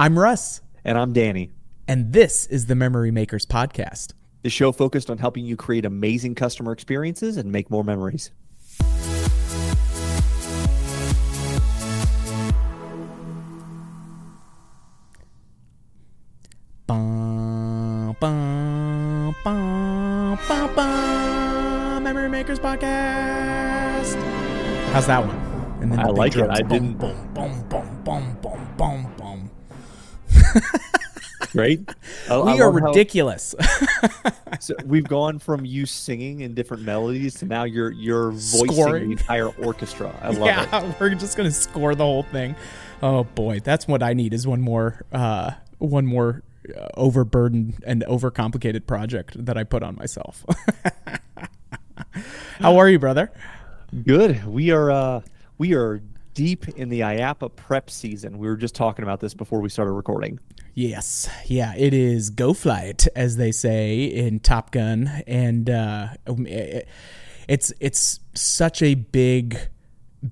I'm Russ. And I'm Danny. And this is the Memory Makers Podcast. The show focused on helping you create amazing customer experiences and make more memories. Bum, bum, bum, bum, bum, Memory Makers Podcast. How's that one? And then I like it. I didn't. Boom, boom, boom, Right? I, we I are ridiculous. How, so we've gone from you singing in different melodies to now you're you're voicing Scoring. the entire orchestra. I love yeah, it. we're just gonna score the whole thing. Oh boy, that's what I need is one more uh, one more uh, overburdened and overcomplicated project that I put on myself. How are you, brother? Good. We are uh, we are deep in the IAAPA prep season. We were just talking about this before we started recording. Yes, yeah, it is go flight, as they say in Top Gun, and uh, it's it's such a big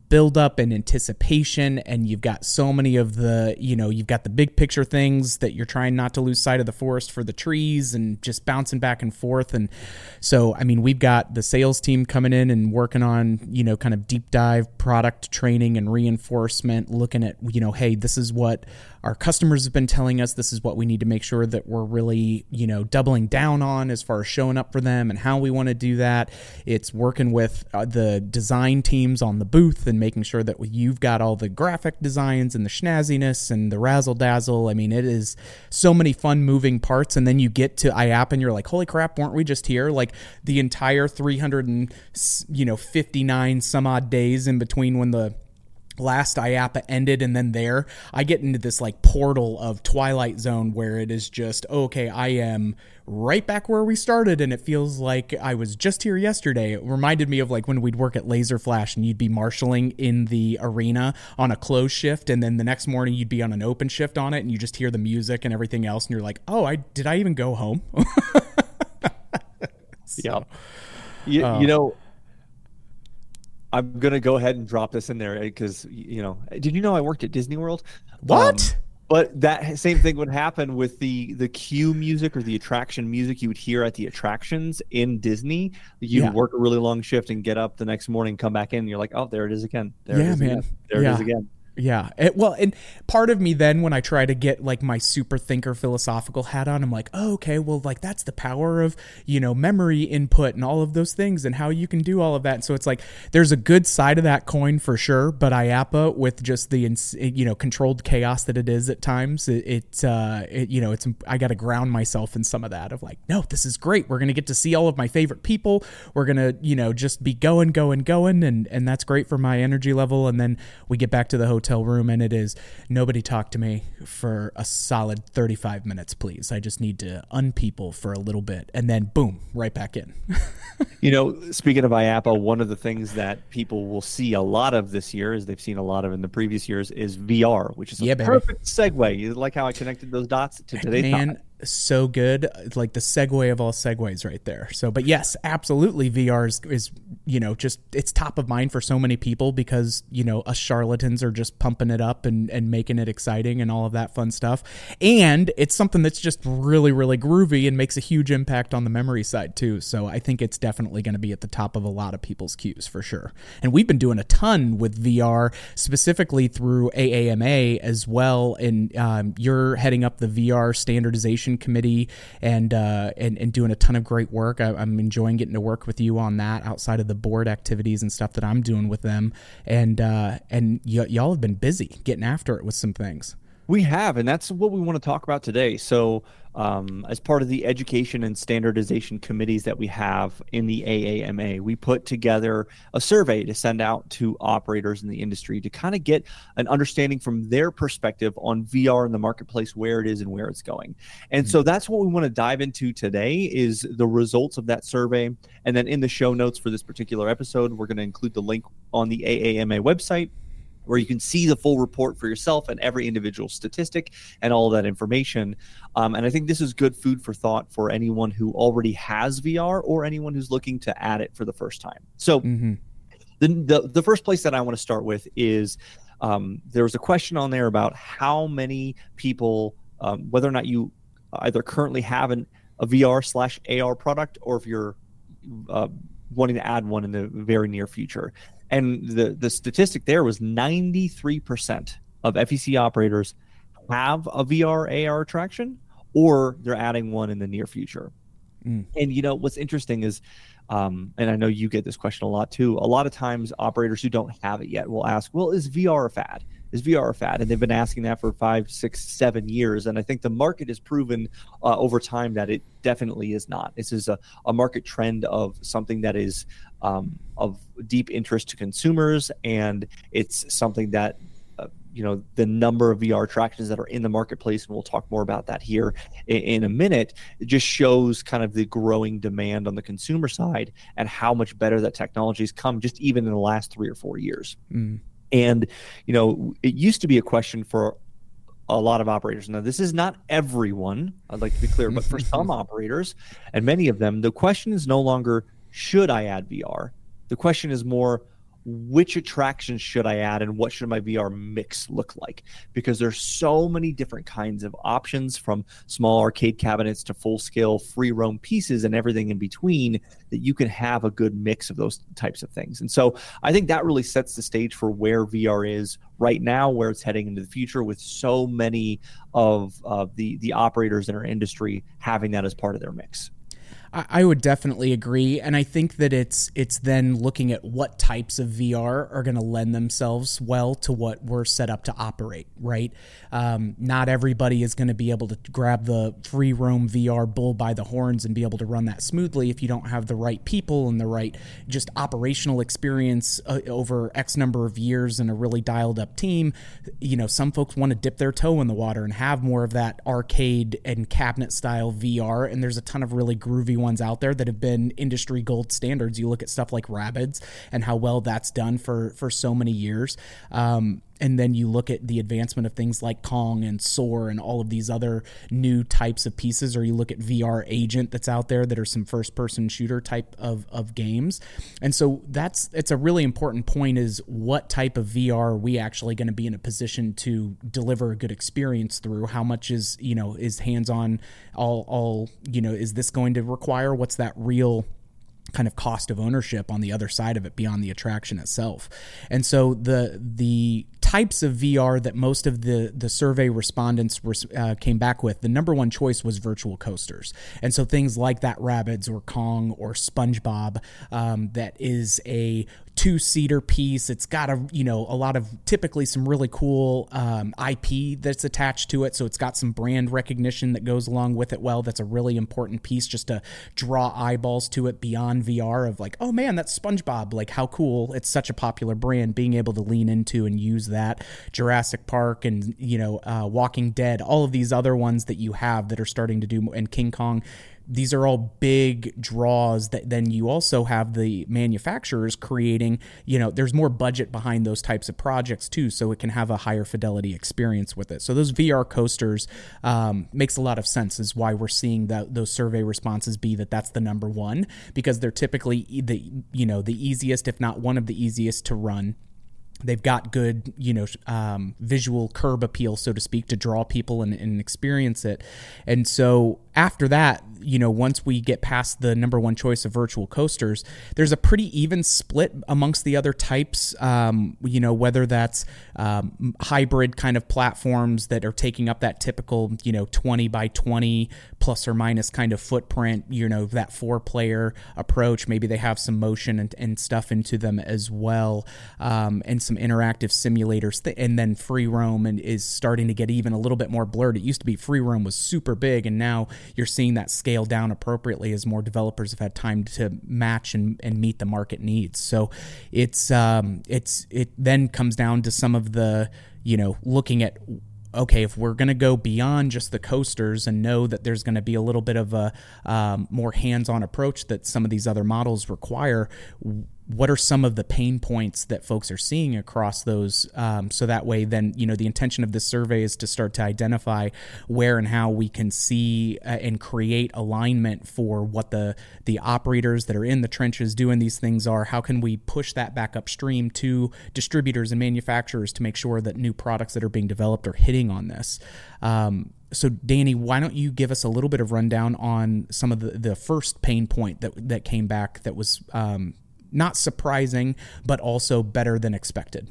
build up and anticipation and you've got so many of the you know you've got the big picture things that you're trying not to lose sight of the forest for the trees and just bouncing back and forth. And so i mean we've got the sales team coming in and working on you know kind of deep dive product training and reinforcement looking at you know hey this is what our customers have been telling us this is what we need to make sure that we're really, you know, doubling down on as far as showing up for them and how we want to do that. It's working with uh, the design teams on the booth and making sure that you've got all the graphic designs and the schnazziness and the razzle dazzle. I mean, it is so many fun moving parts. And then you get to IAAPA and you're like, holy crap, weren't we just here? Like the entire 300 and, you know, 59 some odd days in between when the last IAAPA ended and then there I get into this like portal of Twilight Zone where it is just okay I am right back where we started and it feels like I was just here yesterday. It reminded me of like when we'd work at Laser Flash and you'd be marshaling in the arena on a closed shift and then the next morning you'd be on an open shift on it and you just hear the music and everything else and you're like oh I did I even go home? So, yeah you, uh, you know I'm gonna go ahead and drop this in there because you know, did you know I worked at Disney World? What? Um, but that same thing would happen with the the cue music or the attraction music you would hear at the attractions in Disney. You yeah. work a really long shift and get up the next morning, come back in, and you're like, oh, there it is again. There yeah, it is man. Again. There yeah. it is again. Yeah. It, well, and part of me then, when I try to get like my super thinker philosophical hat on, I'm like, oh, okay, well, like that's the power of, you know, memory input and all of those things and how you can do all of that. And so it's like there's a good side of that coin for sure. But IAAPA, with just the, you know, controlled chaos that it is at times, it, it, uh, it you know, it's, I got to ground myself in some of that of like, no, this is great. We're going to get to see all of my favorite people. We're going to, you know, just be going, going, going. And, and that's great for my energy level. And then we get back to the hotel hotel room and it is nobody talk to me for a solid 35 minutes please. I just need to unpeople for a little bit. And then boom right back in. You know speaking of IAAPA, one of the things that people will see a lot of this year as they've seen a lot of in the previous years is vr which is a yeah, perfect segue. You like how i connected those dots to today's Man, topic so good like the segue of all segues right there. So but yes absolutely vr is, is you know just it's top of mind for so many people because you know us charlatans are just pumping it up and and making it exciting and all of that fun stuff. And it's something that's just really really groovy and makes a huge impact on the memory side too. So i think it's definitely going to be at the top of a lot of people's queues for sure. And we've been doing a ton with vr specifically through aama as well. And um, you're heading up the vr standardization committee and uh, and and doing a ton of great work. I, am enjoying getting to work with you on that outside of the board activities and stuff that I'm doing with them. And uh, and y- y'all have been busy getting after it with some things. We have, and that's what we want to talk about today. So, um, as part of the education and standardization committees that we have in the AAMA, we put together a survey to send out to operators in the industry to kind of get an understanding from their perspective on VR in the marketplace, where it is and where it's going. And mm-hmm. so that's what we want to dive into today is the results of that survey. And then in the show notes for this particular episode, we're going to include the link on the AAMA website where you can see the full report for yourself and every individual statistic and all that information. Um, and I think this is good food for thought for anyone who already has VR or anyone who's looking to add it for the first time. So, mm-hmm. the, the, the first place that I want to start with is um, there was a question on there about how many people, um, whether or not you either currently have an, a VR slash AR product or if you're uh, wanting to add one in the very near future. And the, the statistic there was 93% of FEC operators have a VR AR attraction or they're adding one in the near future. Mm. And you know what's interesting is um, and I know you get this question a lot too. A lot of times, operators who don't have it yet will ask, "Well, is VR a fad? Is VR a fad?" And they've been asking that for five, six, seven years. And I think the market has proven uh, over time that it definitely is not. This is a, a market trend of something that is um, of deep interest to consumers, and it's something that you know the number of VR attractions that are in the marketplace, and we'll talk more about that here in, in, a minute. It just shows kind of the growing demand on the consumer side and how much better that technology has come, just even in the last three or four years. Mm. And you know, it used to be a question for a lot of operators. Now, this is not everyone. I'd like to be clear, but for some operators, and many of them, the question is no longer should I add VR. The question is more which attractions should I add and what should my VR mix look like? Because there's so many different kinds of options from small arcade cabinets to full scale free roam pieces and everything in between that you can have a good mix of those types of things. And so I think that really sets the stage for where VR is right now, where it's heading into the future with so many of the the operators in our industry having that as part of their mix. I would definitely agree, and I think that it's it's then looking at what types of VR are going to lend themselves well to what we're set up to operate. Right? Um, not everybody is going to be able to grab the free roam VR bull by the horns and be able to run that smoothly if you don't have the right people and the right just operational experience uh, over X number of years and a really dialed up team. You know, some folks want to dip their toe in the water and have more of that arcade and cabinet style VR, and there's a ton of really groovy ones out there that have been industry gold standards. You look at stuff like Rabbids and how well that's done for for so many years. Um, and then you look at the advancement of things like Kong and Soar and all of these other new types of pieces, or you look at VR Agent that's out there that are some first person shooter type of, of games. And so that's it's a really important point is what type of VR are we actually going to be in a position to deliver a good experience through? How much is, you know, is hands on all all, you know, is this going to require what's that real kind of cost of ownership on the other side of it beyond the attraction itself. And so the the types of VR that most of the the survey respondents were, uh, came back with, the number one choice was virtual coasters, and so things like that Rabbids or Kong or SpongeBob, um, that is a two seater piece. It's got a you know a lot of typically some really cool um, IP that's attached to it, so it's got some brand recognition that goes along with it. Well, that's a really important piece just to draw eyeballs to it beyond VR of like, oh man, that's SpongeBob. Like how cool! It's such a popular brand. Being able to lean into and use that Jurassic Park, and you know, uh, Walking Dead, all of these other ones that you have that are starting to do, and King Kong. These are all big draws that then you also have the manufacturers creating, you know, there's more budget behind those types of projects too, so it can have a higher fidelity experience with it. So those VR coasters um, makes a lot of sense, is why we're seeing that those survey responses be that that's the number one because they're typically the you know the easiest, if not one of the easiest to run they've got good you know um, visual curb appeal so to speak to draw people and, and experience it and so after that, you know, once we get past the number one choice of virtual coasters, there's a pretty even split amongst the other types. Um, you know, whether that's um, hybrid kind of platforms that are taking up that typical, you know, 20 by 20 plus or minus kind of footprint, you know, that four player approach. Maybe they have some motion and, and stuff into them as well, um, and some interactive simulators. Th- and then free roam and is starting to get even a little bit more blurred. It used to be free roam was super big, and now you're seeing that scale down appropriately as more developers have had time to match and, and meet the market needs. So it's um, it's it then comes down to some of the you know looking at okay, if we're going to go beyond just the coasters and know that there's going to be a little bit of a um, more hands on approach that some of these other models require, what are some of the pain points that folks are seeing across those um, so that way then you know the intention of this survey is to start to identify where and how we can see uh, and create alignment for what the the operators that are in the trenches doing these things are. How can we push that back upstream to distributors and manufacturers to make sure that new products that are being developed are hitting on this? Um, so Danny, why don't you give us a little bit of rundown on some of the, the first pain point that that came back that was um, not surprising, but also better than expected.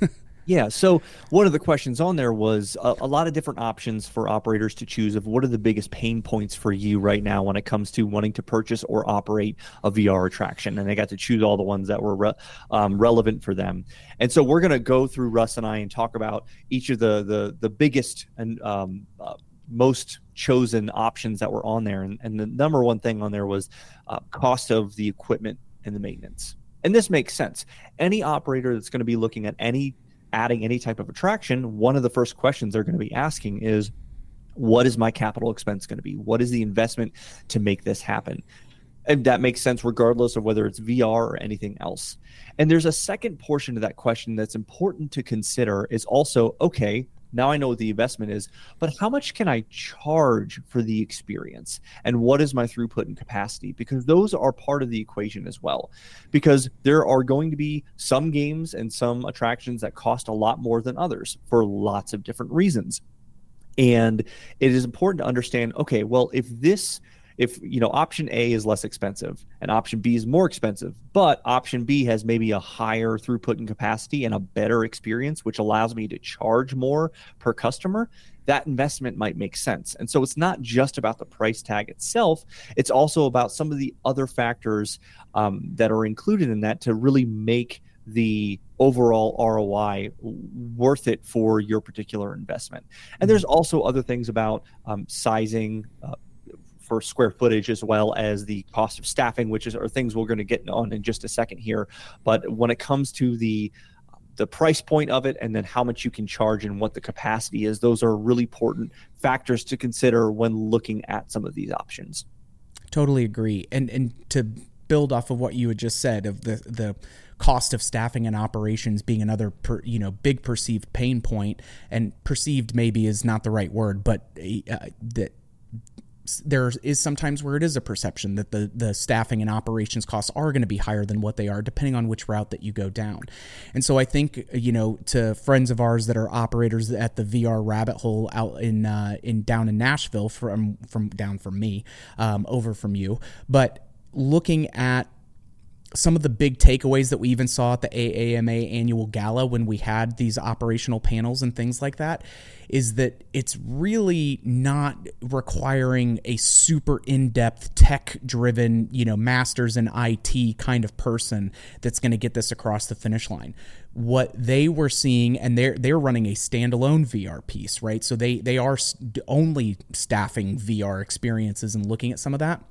yeah. So one of the questions on there was a, a, lot of different options for operators to choose of what are the biggest pain points for you right now when it comes to wanting to purchase or operate a VR attraction, and they got to choose all the ones that were re- um, relevant for them. And so we're going to go through Russ and I and talk about each of the the the biggest and um, uh, most chosen options that were on there. And, and the number one thing on there was uh, cost of the equipment and the maintenance. And this makes sense. Any operator that's going to be looking at any adding any type of attraction, one of the first questions they're going to be asking is what is my capital expense going to be? What is the investment to make this happen? And that makes sense regardless of whether it's VR or anything else. And there's a second portion to that question that's important to consider is also okay, now I know what the investment is, but how much can I charge for the experience? And what is my throughput and capacity? Because those are part of the equation as well. Because there are going to be some games and some attractions that cost a lot more than others for lots of different reasons. And it is important to understand okay, well, if this if you know option A is less expensive and option B is more expensive, but option B has maybe a higher throughput and capacity and a better experience, which allows me to charge more per customer, that investment might make sense. And so it's not just about the price tag itself, it's also about some of the other factors um, that are included in that to really make the overall ROI worth it for your particular investment. And there's also other things about um, sizing, uh, for square footage as well as the cost of staffing, which is are things we're going to get on in just a second here. But when it comes to the the price point of it and then how much you can charge and what the capacity is, those are really important factors to consider when looking at some of these options. Totally agree. And and to build off of what you had just said of the the cost of staffing and operations being another per, you know big perceived pain point and perceived maybe is not the right word but uh, that there is sometimes where it is a perception that the the staffing and operations costs are going to be higher than what they are depending on which route that you go down. And so I think you know to friends of ours that are operators at the VR rabbit hole out in uh, in down in Nashville from from down from me um, over from you, but looking at some of the big takeaways that we even saw at the AAMA annual gala when we had these operational panels and things like that is that it's really not requiring a super in-depth tech-driven, you know, masters in IT kind of person that's going to get this across the finish line. What they were seeing and they're they're running a standalone VR piece, right? So they they are only staffing VR experiences and looking at some of that.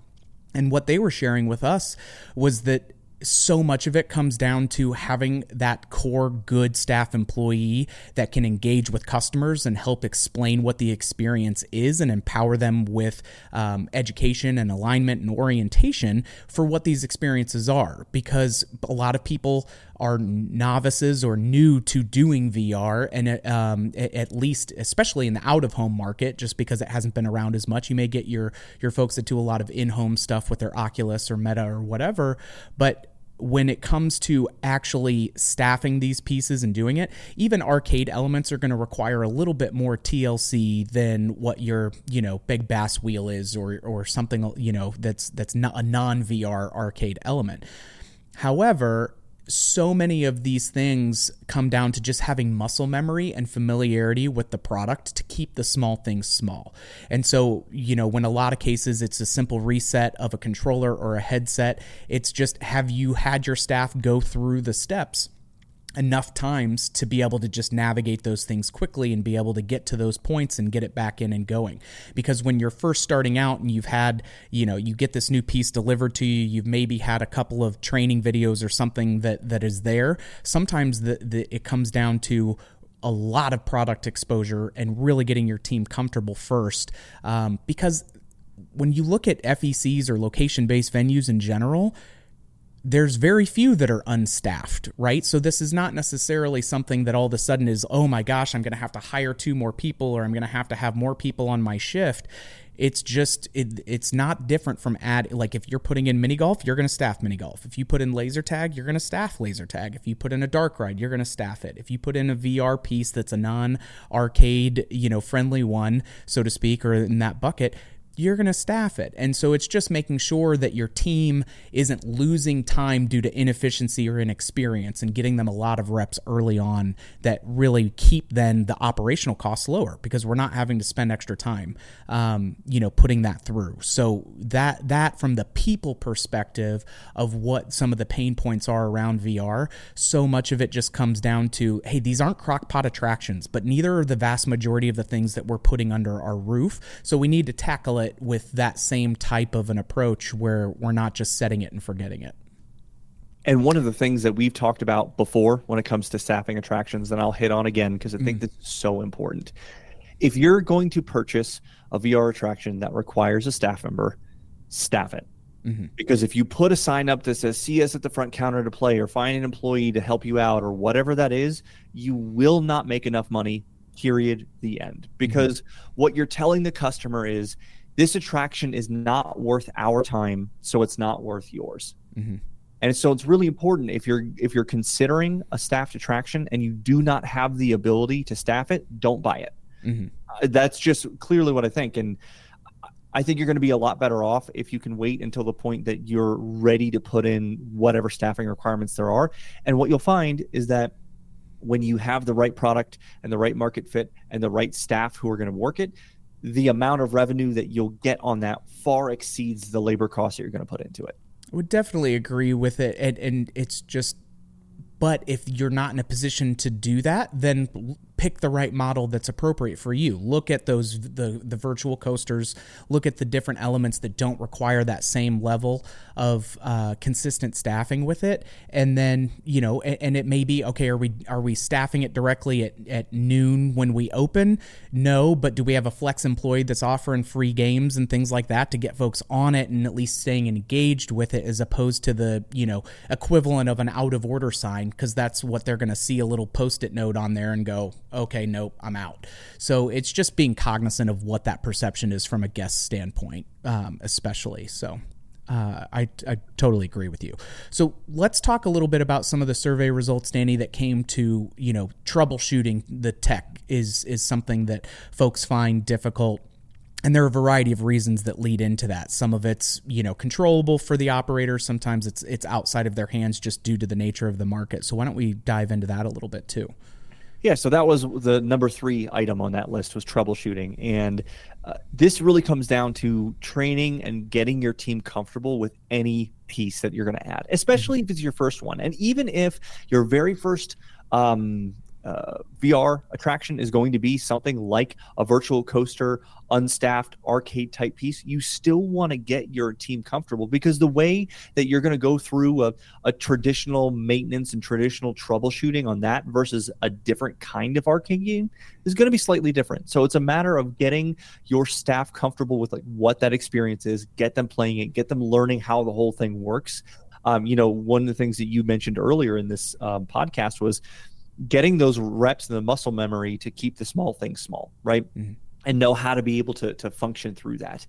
And what they were sharing with us was that so much of it comes down to having that core good staff employee that can engage with customers and help explain what the experience is and empower them with um, education and alignment and orientation for what these experiences are. Because a lot of people are novices or new to doing VR, and um, at least, especially in the out of home market, just because it hasn't been around as much, you may get your your folks that do a lot of in home stuff with their Oculus or Meta or whatever, but when it comes to actually staffing these pieces and doing it, even arcade elements are going to require a little bit more TLC than what your, you know, big bass wheel is or or something, you know, that's that's not a non-VR arcade element. However, so many of these things come down to just having muscle memory and familiarity with the product to keep the small things small. And so, you know, when a lot of cases it's a simple reset of a controller or a headset, it's just have you had your staff go through the steps enough times to be able to just navigate those things quickly and be able to get to those points and get it back in and going. Because when you're first starting out and you've had you know you get this new piece delivered to you you've maybe had a couple of training videos or something that that is there sometimes the, the it comes down to a lot of product exposure and really getting your team comfortable first. Um, because when you look at FECs or location based venues in general there's very few that are unstaffed, right? So this is not necessarily something that all of a sudden is, oh my gosh, I'm going to have to hire two more people or I'm going to have to have more people on my shift. It's just it, it's not different from ad like if you're putting in mini golf, you're going to staff mini golf. If you put in laser tag, you're going to staff laser tag. If you put in a dark ride, you're going to staff it. If you put in a VR piece that's a non-arcade, you know, friendly one, so to speak, or in that bucket, you're going to staff it. And so it's just making sure that your team isn't losing time due to inefficiency or inexperience and getting them a lot of reps early on that really keep then the operational costs lower because we're not having to spend extra time, um, you know, putting that through. So that, that from the people perspective of what some of the pain points are around VR, so much of it just comes down to, hey, these aren't crockpot attractions, but neither are the vast majority of the things that we're putting under our roof. So we need to tackle it it with that same type of an approach where we're not just setting it and forgetting it. And one of the things that we've talked about before when it comes to staffing attractions, and I'll hit on again because I think mm. this is so important. If you're going to purchase a VR attraction that requires a staff member, staff it. Mm-hmm. Because if you put a sign up that says "See us at the front counter to play" or "Find an employee to help you out" or whatever that is, you will not make enough money. Period. The end. Because mm-hmm. what you're telling the customer is, this attraction is not worth our time, so it's not worth yours. Mm-hmm. And so it's really important if you're if you're considering a staffed attraction and you do not have the ability to staff it, don't buy it. Mm-hmm. Uh, that's just clearly what I think. And I think you're going to be a lot better off if you can wait until the point that you're ready to put in whatever staffing requirements there are. And what you'll find is that when you have the right product and the right market fit and the right staff who are going to work it, the amount of revenue that you'll get on that far exceeds the labor cost that you're going to put into it. I would definitely agree with it. And, and it's just, but if you're not in a position to do that, then pick the right model that's appropriate for you. Look at those the the virtual coasters. Look at the different elements that don't require that same level of uh, consistent staffing with it, and then you know, and, and, it may be okay. Are we are we staffing it directly at, at noon when we open? No, but do we have a flex employee that's offering free games and things like that to get folks on it and at least staying engaged with it, as opposed to the you know equivalent of an out of order sign because that's what they're going to see a little post it note on there and go okay, nope, I'm out. So it's just being cognizant of what that perception is from a guest standpoint, um, especially. So uh, I, I totally agree with you. So let's talk a little bit about some of the survey results, Danny, that came to you know troubleshooting the tech is is something that folks find difficult. And there are a variety of reasons that lead into that. Some of it's, you know, controllable for the operator. Sometimes it's it's outside of their hands just due to the nature of the market. So why don't we dive into that a little bit too? Yeah, so that was the number three item on that list was troubleshooting, and uh, this really comes down to training and getting your team comfortable with any piece that you're going to add, especially if it's your first one, and even if your very first um, uh, VR attraction is going to be something like a virtual coaster, unstaffed arcade type piece, you still want to get your team comfortable because the way that you're going to go through a, a, traditional maintenance and traditional troubleshooting on that versus a different kind of arcade game is going to be slightly different. So it's a matter of getting your staff comfortable with like what that experience is, get them playing it, get them learning how the whole thing works. Um, you know, one of the things that you mentioned earlier in this um, podcast was getting those reps and the muscle memory to keep the small things small, right? Mm-hmm. And know how to be able to, to function through that.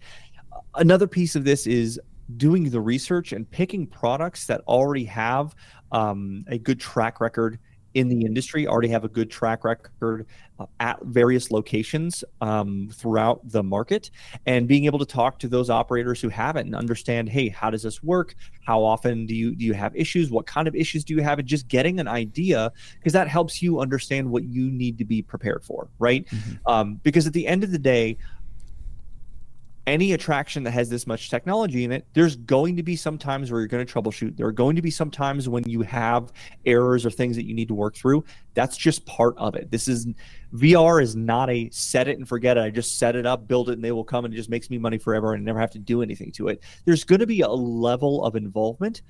Another piece of this is doing the research and picking products that already have um, a good track record in the industry already have a good track record uh, at various locations um, throughout the market. And being able to talk to those operators who have it and understand hey how does this work? How often do you do you have issues? What kind of issues do you have? And just getting an idea because that helps you understand what you need to be prepared for right? Mm-hmm. um, because at the end of the day any attraction that has this much technology in it, there's going to be some times where you're going to troubleshoot. There are going to be some times when you have errors or things that you need to work through. That's just part of it. This is VR is not a set it and forget it. I just set it up, build it, and they will come and it just makes me money forever and never have to do anything to it. There's going to be a level of involvement,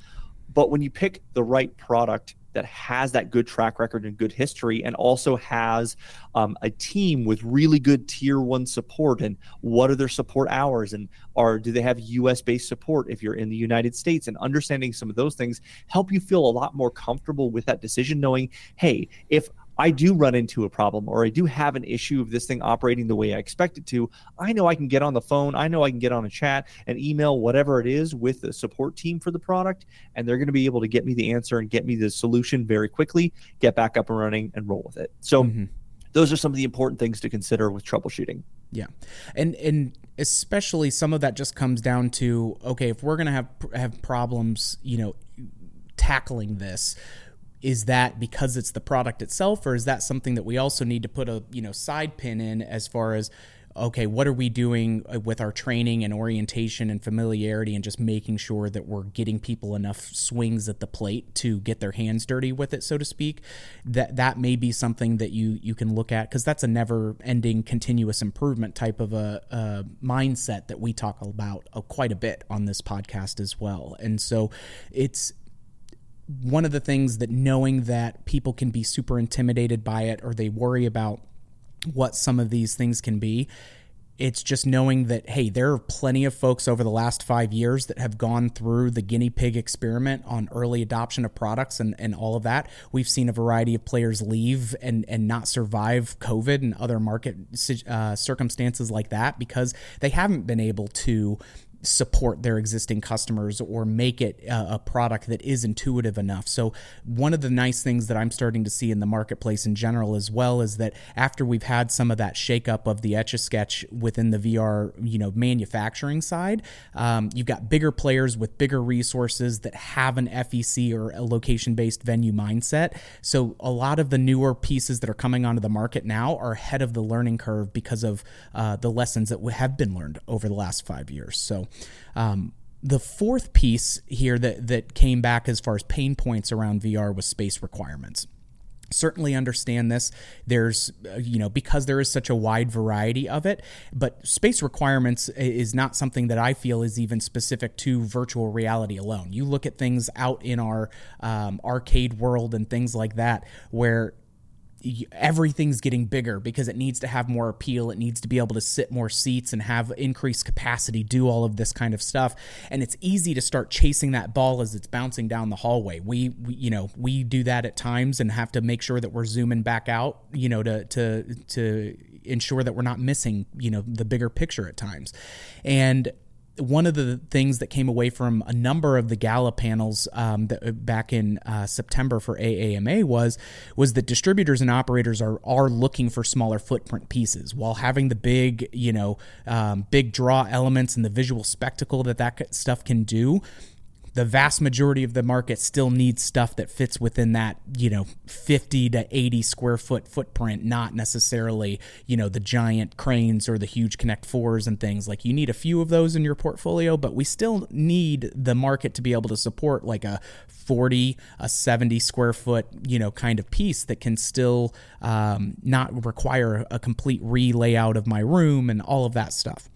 but when you pick the right product that has that good track record and good history, and also has um, a team with really good tier one support. And what are their support hours? And are do they have U.S. based support if you're in the United States? And understanding some of those things help you feel a lot more comfortable with that decision, knowing, hey, if I do run into a problem or I do have an issue of this thing operating the way I expect it to, I know I can get on the phone, I know I can get on a chat and email whatever it is with the support team for the product, and they're going to be able to get me the answer and get me the solution very quickly, get back up and running and roll with it. So mm-hmm. those are some of the important things to consider with troubleshooting. Yeah. And and especially some of that just comes down to okay, if we're going to have have problems, you know, tackling this, is that because it's the product itself or is that something that we also need to put a you know side pin in as far as okay what are we doing uh, with our training and orientation and familiarity and just making sure that we're getting people enough swings at the plate to get their hands dirty with it so to speak? That that may be something that you you can look at because that's a never ending continuous improvement type of a, a mindset that we talk about uh, quite a bit on this podcast as well. And so it's one of the things that knowing that people can be super intimidated by it or they worry about what some of these things can be it's just knowing that hey there are plenty of folks over the last five years that have gone through the guinea pig experiment on early adoption of products and, and all of that. We've seen a variety of players leave and, and not survive covid and other market uh, circumstances like that because they haven't been able to support their existing customers or make it a, a, product that is intuitive enough. So, one of the nice things that I'm starting to see in the marketplace in general as well is that after we've had some of that shakeup of the Etch a Sketch within the VR, you know, manufacturing side, um, you've got bigger players with bigger resources that have an FEC or a location based venue mindset. So, a lot of the newer pieces that are coming onto the market now are ahead of the learning curve because of uh, the lessons that have been learned over the last five years. So, um, the fourth piece here that that came back as far as pain points around VR was space requirements. Certainly understand this. There's uh, you know because there is such a wide variety of it but space requirements is not something that i feel is even specific to virtual reality alone. You look at things out in our um, arcade world and things like that where everything's getting bigger because it needs to have more appeal. It needs to be able to sit more seats and have increased capacity, do all of this kind of stuff. And it's easy to start chasing that ball as it's bouncing down the hallway. We, we you know, we do that at times and have to make sure that we're zooming back out, you know, to to to ensure that we're not missing, you know, the bigger picture at times. And one of the things that came away from a number of the gala panels um, that, uh, back in uh, September for AAMA was was that distributors and operators are are looking for smaller footprint pieces. While having the big you know um, big draw elements and the visual spectacle that that stuff can do the vast majority of the market still needs stuff that fits within that, you know, 50 to 80 square foot footprint, not necessarily, you know, the giant cranes or the huge Connect Fours and things. Like you need a few of those in your portfolio, but we still need the market to be able to support like a 40, a 70 square foot, you know, kind of piece that can still um, not require a complete re layout of my room and all of that stuff.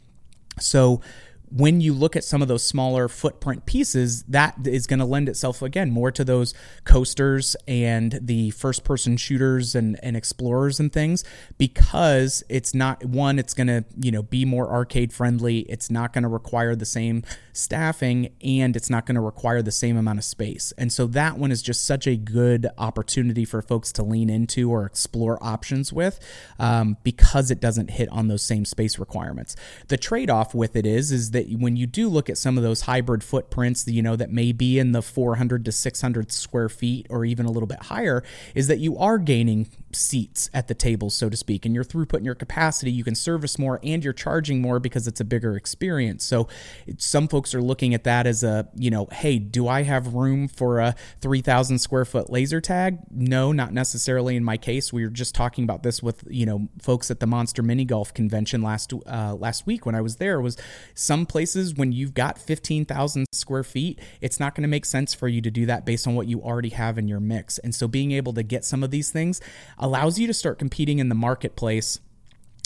So, when you look at some of those smaller footprint pieces, that is going to lend itself again more to those coasters and the first person shooters and, and explorers and things because it's not one, it's going to, you know, be more arcade friendly. It's not going to require the same staffing and it's not going to require the same amount of space. And so that one is just such a good opportunity for folks to lean into or explore options with um, because it doesn't hit on those same space requirements. The trade off with it is, is that that when you do look at some of those hybrid footprints, you know, that may be in the 400 to 600 square feet or even a little bit higher, is that you are gaining seats at the tables, so to speak, and your throughput and your capacity, you can service more and you're charging more because it's a bigger experience. So some folks are looking at that as a, you know, hey, do I have room for a 3,000 square foot laser tag? No, not necessarily in my case. We were just talking about this with, you know, folks at the Monster Mini Golf convention last uh, last week when I was there was some places when you've got 15,000 square feet, it's not going to make sense for you to do that based on what you already have in your mix. And so being able to get some of these things allows you to start competing in the marketplace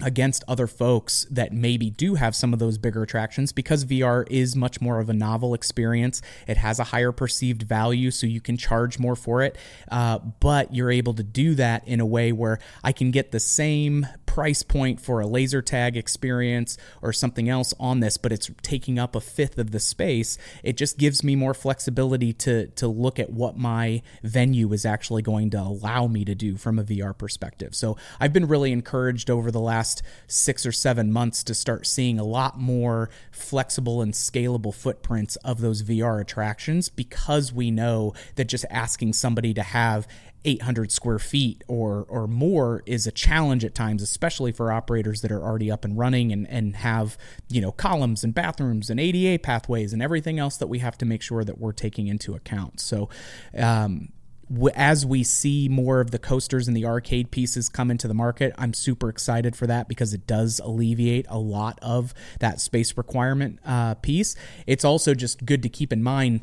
against other folks that maybe do have some of those bigger attractions because VR is much more of a novel experience. It has a higher perceived value, so you can charge more for it. Uh, but you're able to do that in a way where I can get the same price point for a laser tag experience or something else on this, but it's taking up a fifth of the space. It just gives me more flexibility to to look at what my venue is actually going to allow me to do from a VR perspective. So I've been really encouraged over the last six or seven months to start seeing a lot more flexible and scalable footprints of those VR attractions because we know that just asking somebody to have 800 square feet or or more is a challenge at times, especially for operators that are already up and running and, and have you know columns and bathrooms and ADA pathways and everything else that we have to make sure that we're taking into account. So. Um, as we see more of the coasters and the arcade pieces come into the market, I'm super excited for that because it does alleviate a lot of that space requirement uh, piece. It's also just good to keep in mind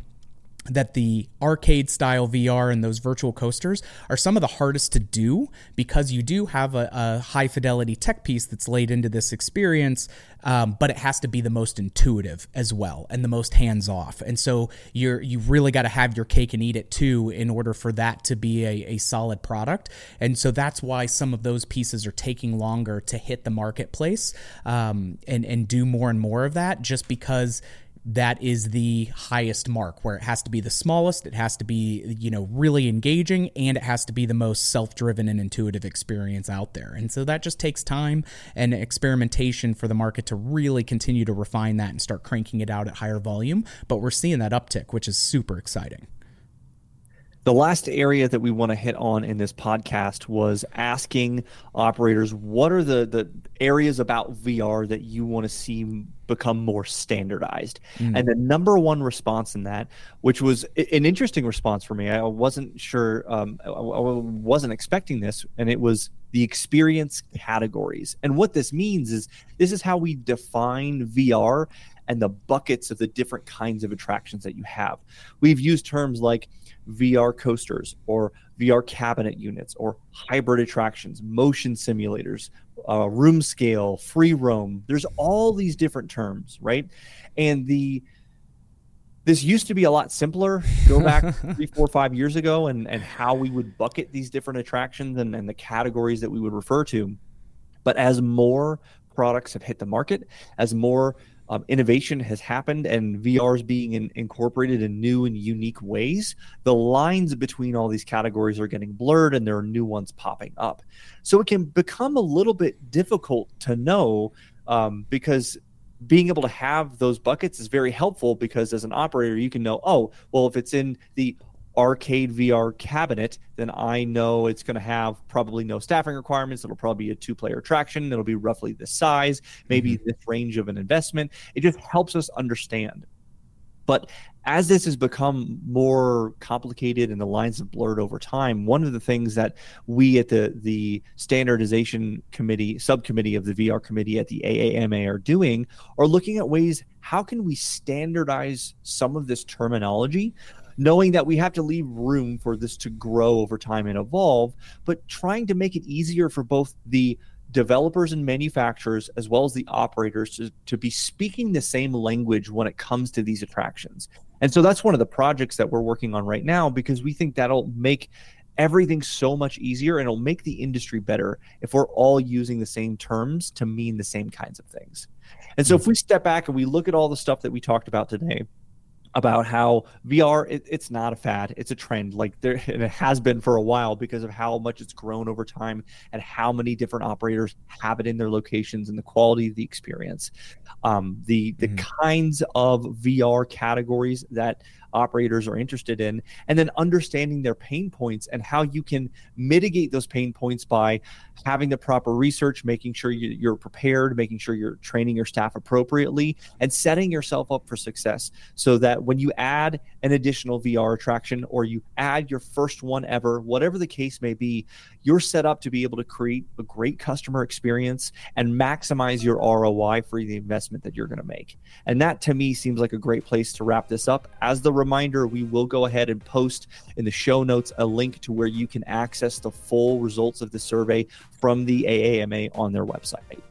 that the arcade style VR and those virtual coasters are some of the hardest to do because you do have a, a high fidelity tech piece that's laid into this experience, um, but it has to be the most intuitive as well and the most hands off. And so you're you really got to have your cake and eat it too in order for that to be a, a solid product. And so that's why some of those pieces are taking longer to hit the marketplace um, and and do more and more of that, just because that is the highest mark where it has to be the smallest it has to be you know really engaging and it has to be the most self-driven and intuitive experience out there. And so that just takes time and experimentation for the market to really continue to refine that and start cranking it out at higher volume. But we're seeing that uptick which is super exciting the last area that we want to hit on in this podcast was asking operators what are the, the areas about VR that you want to see become more standardized. Mm. And the number one response in that, which was an interesting response for me, I wasn't sure, um, I wasn't expecting this, and it was the experience categories. And what this means is this is how we define VR and the buckets of the different kinds of attractions that you have. We've used terms like VR coasters or VR cabinet units or hybrid attractions, motion simulators, uh, room scale, free roam. There's all these different terms, right? And the this used to be a lot simpler. Go back three, four, five years ago, and and how we would bucket these different attractions and, and the categories that we would refer to. But as more products have hit the market, as more um, innovation has happened and VR is being in, incorporated in new and unique ways, the lines between all these categories are getting blurred and there are new ones popping up. So it can become a little bit difficult to know um, because being able to have those buckets is very helpful because as an operator, you can know, oh, well, if it's in the arcade VR cabinet, then I know it's going to have probably no staffing requirements. It'll probably be a two player attraction. It'll be roughly this size, maybe mm-hmm. this range of an investment. It just helps us understand. But as this has become more complicated and the lines have blurred over time, one of the things that we at the the standardization committee subcommittee of the VR committee at the AAMA are doing are looking at ways how can we standardize some of this terminology knowing that we have to leave room for this to grow over time and evolve, but trying to make it easier for both the developers and manufacturers as well as the operators to, to be speaking the same language when it comes to these attractions. And so that's one of the projects that we're working on right now because we think that'll make everything so much easier and it'll make the industry better if we're all using the same terms to mean the same kinds of things. And so hmm. if we step back and we look at all the stuff that we talked about today, about how VR it, it's not a fad, it's a trend. Like there, and it has been for a while because of how much it's grown over time and how many different operators have it in their locations and the quality of the experience. Um, the the mm-hmm. kinds of VR categories that operators are interested in, and then understanding their pain points and how you can mitigate those pain points by having the proper research, making sure you're prepared, making sure you're training your staff appropriately, and setting yourself up for success so that when you add an additional VR attraction or you add your first one ever, whatever the case may be, you're set up to be able to create a great customer experience and maximize your ROI for the investment that you're going to make. And that to me seems like a great place to wrap this up as the reminder, we will go ahead and post in the show notes a link to where you can access the full results of the survey from the AAMA on their website.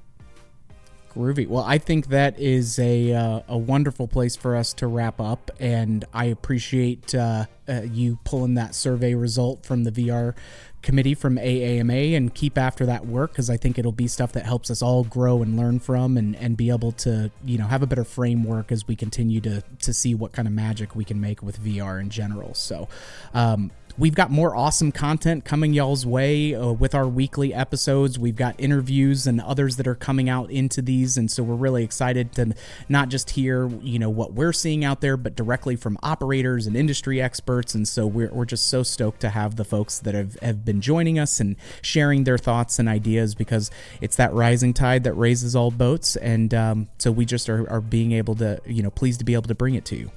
Groovy. Well, I think that is a uh, a wonderful place for us to wrap up, and I appreciate uh, uh, you pulling that survey result from the VR committee from AAMA and keep after that work because I think it'll be stuff that helps us all grow and learn from and, and be able to you know have a better framework as we continue to to see what kind of magic we can make with VR in general. So. Um, We've got more awesome content coming y'all's way uh, with our weekly episodes. We've got interviews and others that are coming out into these, and so we're really excited to not just hear you know what we're seeing out there, but directly from operators and industry experts. And so we're, we're just so stoked to have the folks that have, have been joining us and sharing their thoughts and ideas because it's that rising tide that raises all boats. And um, so we just are, are being able to you know pleased to be able to bring it to you.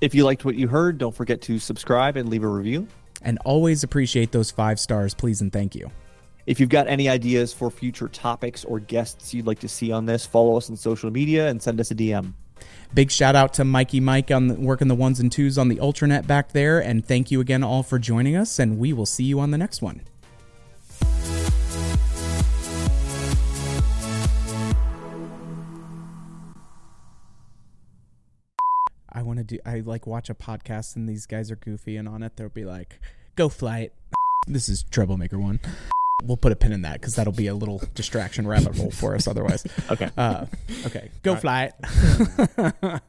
If you liked what you heard, don't forget to subscribe and leave a review and always appreciate those five stars, please and thank you. If you've got any ideas for future topics or guests you'd like to see on this, follow us on social media and send us a DM. Big shout out to Mikey Mike on the, working the ones and twos on the Ultranet back there, and thank you again all for joining us, and we will see you on the next one. I want to do. I like watch a podcast and these guys are goofy and on it they'll be like, "Go fly it." This is Troublemaker one. We'll put a pin in that because that'll be a little distraction rabbit hole for us otherwise. okay. Uh, okay. Go All fly right. it.